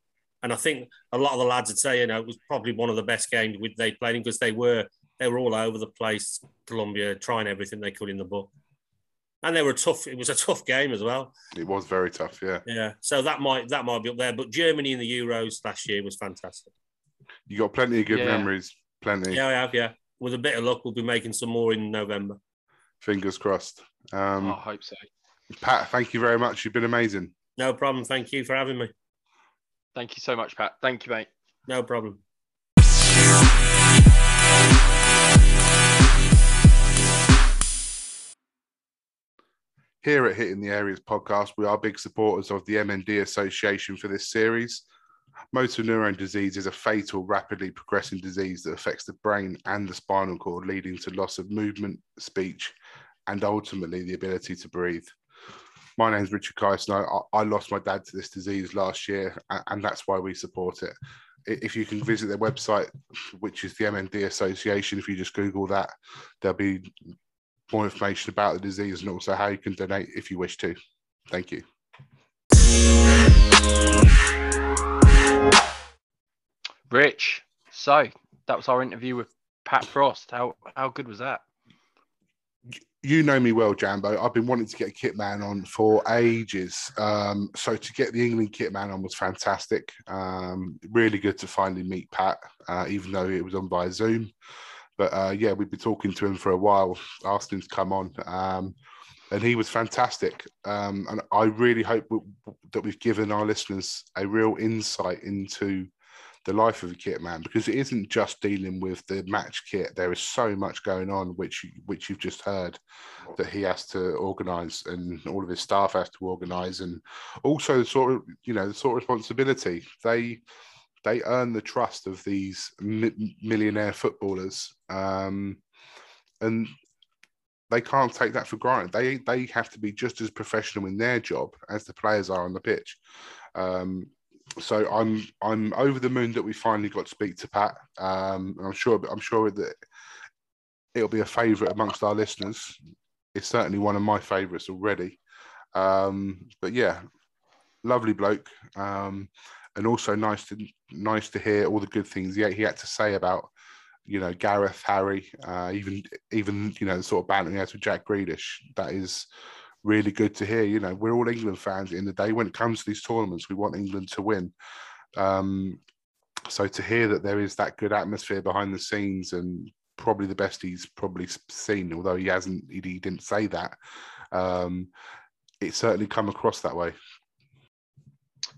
And I think a lot of the lads would say, you know, it was probably one of the best games they played because they were they were all over the place, Colombia, trying everything they could in the book. And they were tough. It was a tough game as well. it was very tough. Yeah, Yeah. So that might that might be up there. But Germany in the Euros last year was fantastic. you got plenty of good Yeah. memories. Plenty. Yeah, I have. Yeah. With a bit of luck, we'll be making some more in November. Fingers crossed. Um, Oh, I hope so. Pat, thank you very much. You've been amazing. No problem. Thank you for having me. Thank you so much, Pat. Thank you, mate. No problem. Here at Hitting the Areas podcast, we are big supporters of the MND Association for this series. Motor neurone disease is a fatal, rapidly progressing disease that affects the brain and the spinal cord, leading to loss of movement, speech, and ultimately the ability to breathe. My name's Richard Kyson. I, I lost my dad to this disease last year, and that's why we support it. If you can visit their website, which is the MND Association, if you just Google that, there'll be more information about the disease and also how you can donate if you wish to. Thank you. Rich. So that was our interview with Pat Frost. How how good was that? You know me well, Jambo. I've been wanting to get a kit man on for ages. Um, so to get the England kit man on was fantastic. Um, really good to finally meet Pat, uh, even though it was on via Zoom. But uh, yeah, we've been talking to him for a while, asked him to come on. Um, and he was fantastic. Um, and I really hope that we've given our listeners a real insight into the life of a kit man because it isn't just dealing with the match kit. There is so much going on, which which you've just heard that he has to organise and all of his staff has to organise, and also the sort of you know the sort of responsibility they they earn the trust of these mi- millionaire footballers, um, and they can't take that for granted. They they have to be just as professional in their job as the players are on the pitch. Um, so I'm I'm over the moon that we finally got to speak to Pat. Um, I'm sure I'm sure that it'll be a favourite amongst our listeners. It's certainly one of my favourites already. Um, but yeah, lovely bloke, um, and also nice to nice to hear all the good things he, he had to say about you know Gareth, Harry, uh, even even you know the sort of bantering out with Jack Grealish. That is really good to hear. You know, we're all England fans in the day. When it comes to these tournaments, we want England to win. Um, so to hear that there is that good atmosphere behind the scenes and probably the best he's probably seen, although he hasn't, he, he didn't say that. Um, it certainly come across that way.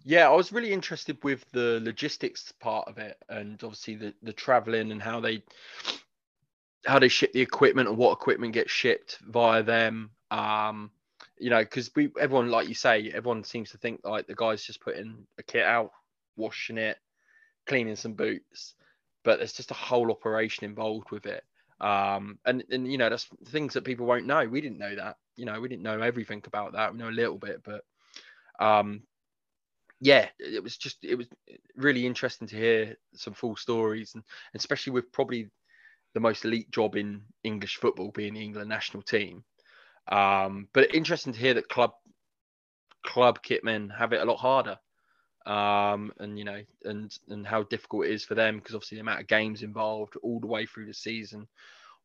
Yeah, I was really interested with the logistics part of it, and obviously the the traveling and how they how they ship the equipment and what equipment gets shipped via them. Um, you know, because we everyone, like you say, everyone seems to think like the guy's just putting a kit out, washing it, cleaning some boots, but there's just a whole operation involved with it. Um, and and you know, that's things that people won't know. We didn't know that. You know, we didn't know everything about that. We know a little bit, but um, yeah, it was just it was really interesting to hear some full stories, and especially with probably the most elite job in English football being the England national team. Um, but interesting to hear that club club kitmen have it a lot harder. Um, and you know, and and how difficult it is for them because obviously the amount of games involved all the way through the season,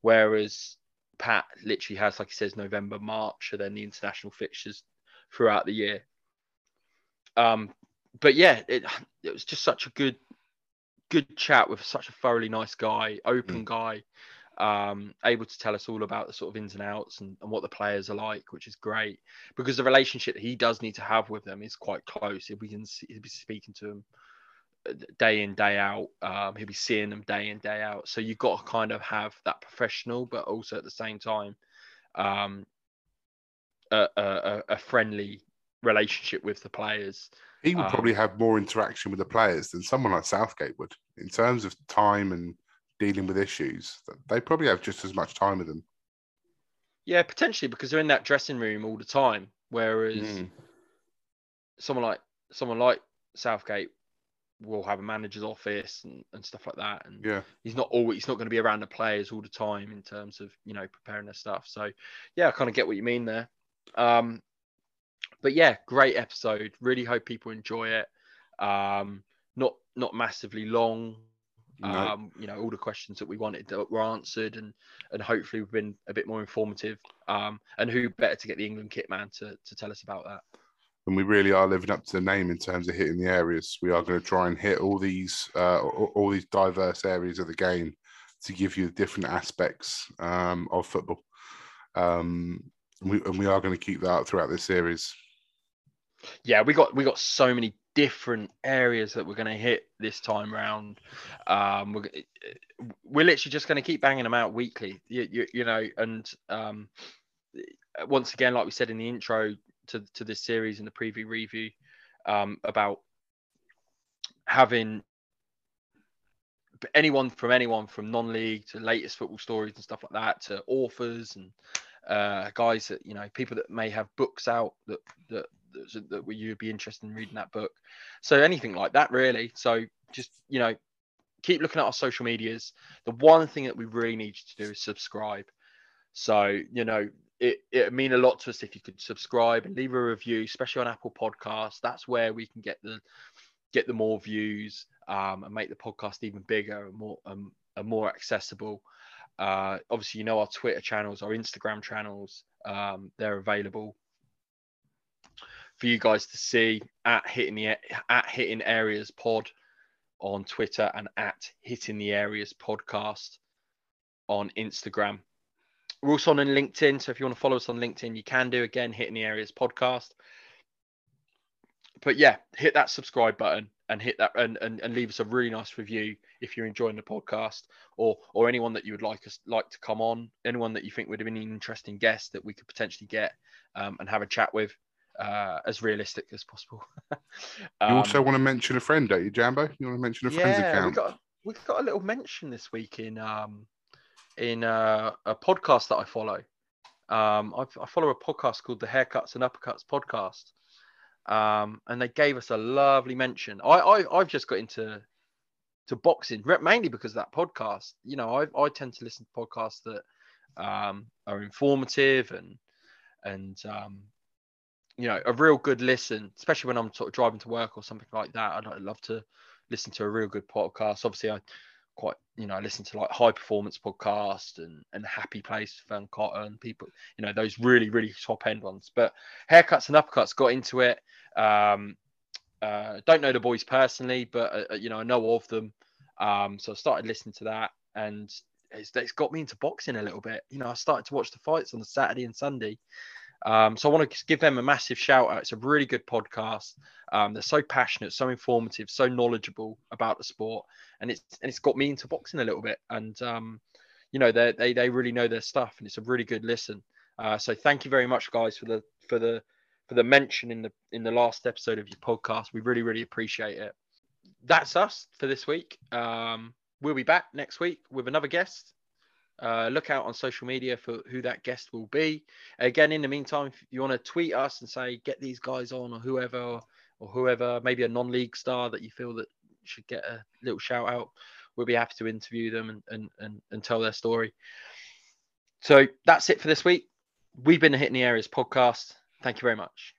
whereas Pat literally has, like he says, November, March, and then the international fixtures throughout the year. Um, but yeah, it it was just such a good good chat with such a thoroughly nice guy, open mm. guy, um, able to tell us all about the sort of ins and outs and, and, what the players are like, which is great because the relationship that he does need to have with them is quite close. If we can see, he'll be speaking to them uh, day in day out, um, he'll be seeing them day in day out. So you've got to kind of have that professional, but also at the same time, um, a, a, a friendly relationship with the players. He would um, probably have more interaction with the players than someone like Southgate would in terms of time and dealing with issues, they probably have just as much time with them. Yeah, potentially because they're in that dressing room all the time. Whereas mm. someone like someone like Southgate will have a manager's office and, and stuff like that. And yeah, he's not always he's not going to be around the players all the time in terms of you know preparing their stuff. So yeah, I kind of get what you mean there. Um, but yeah, great episode. Really hope people enjoy it. Um, not not massively long. No. Um, you know, all the questions that we wanted that were answered, and and hopefully we've been a bit more informative. Um, and who better to get the England kit man to to tell us about that? And we really are living up to the name in terms of hitting the areas. We are going to try and hit all these uh, all these diverse areas of the game to give you different aspects um, of football. Um, and we and we are going to keep that up throughout this series. Yeah, we got we got so many different areas that we're going to hit this time round. Um, we're, we're literally just going to keep banging them out weekly, you, you, you know. And um, once again, like we said in the intro to, to this series in the preview review um, about having anyone from anyone from non-league to latest football stories and stuff like that to authors and uh, guys that you know people that may have books out that that that, you'd be interested in reading that book. So anything like that, really. So just you know, keep looking at our social medias. The one thing that we really need you to do is subscribe. So you know, it it mean a lot to us if you could subscribe and leave a review, especially on Apple Podcasts. That's where we can get the get the more views um, and make the podcast even bigger and more um, and more accessible. Uh, obviously, you know our Twitter channels, our Instagram channels, um, they're available for you guys to see at hitting the at hitting areas pod on Twitter and at hitting the areas podcast on Instagram. we're also on LinkedIn. So if you want to follow us on LinkedIn, you can do again, hitting the areas podcast. But yeah, hit that subscribe button and hit that and, and, and leave us a really nice review if you're enjoying the podcast or or anyone that you would like us like to come on, anyone that you think would have been an interesting guest that we could potentially get um, and have a chat with uh, as realistic as possible. um, you also want to mention a friend, don't you, Jambo? You want to mention a friend's yeah, account? We got, we got a little mention this week in um, in uh, a podcast that I follow. Um, I, I, follow a podcast called the Haircuts and Uppercuts podcast, um, and they gave us a lovely mention. I, I I've just got into to boxing mainly because of that podcast. You know, I I tend to listen to podcasts that um, are informative and and um, you know a real good listen, especially when I'm sort of driving to work or something like that. I'd, I'd love to listen to a real good podcast. Obviously, I quite you know I listen to like high performance podcast and and Happy Place Fearne Cotton people you know those really really top end ones. But haircuts and uppercuts got into it. Um, uh, don't know the boys personally, but uh, uh, you know I know of them. Um, so I started listening to that, and it's, it's got me into boxing a little bit. You know, I started to watch the fights on the Saturday and Sunday, um, so I want to give them a massive shout out. It's a really good podcast. Um, they're so passionate, so informative, so knowledgeable about the sport, and it's and it's got me into boxing a little bit. And um, you know, they they they really know their stuff, and it's a really good listen. Uh, so thank you very much, guys, for the for the for the mention in the in the last episode of your podcast. We really really appreciate it. That's us for this week. Um, we'll be back next week with another guest. Uh, look out on social media for who that guest will be. Again, in the meantime, if you want to tweet us and say get these guys on or whoever or, whoever, maybe a non-league star that you feel that should get a little shout out, we'll be happy to interview them and, and, and, and tell their story. So that's it for this week. We've been the Hitting the Areas podcast. Thank you very much.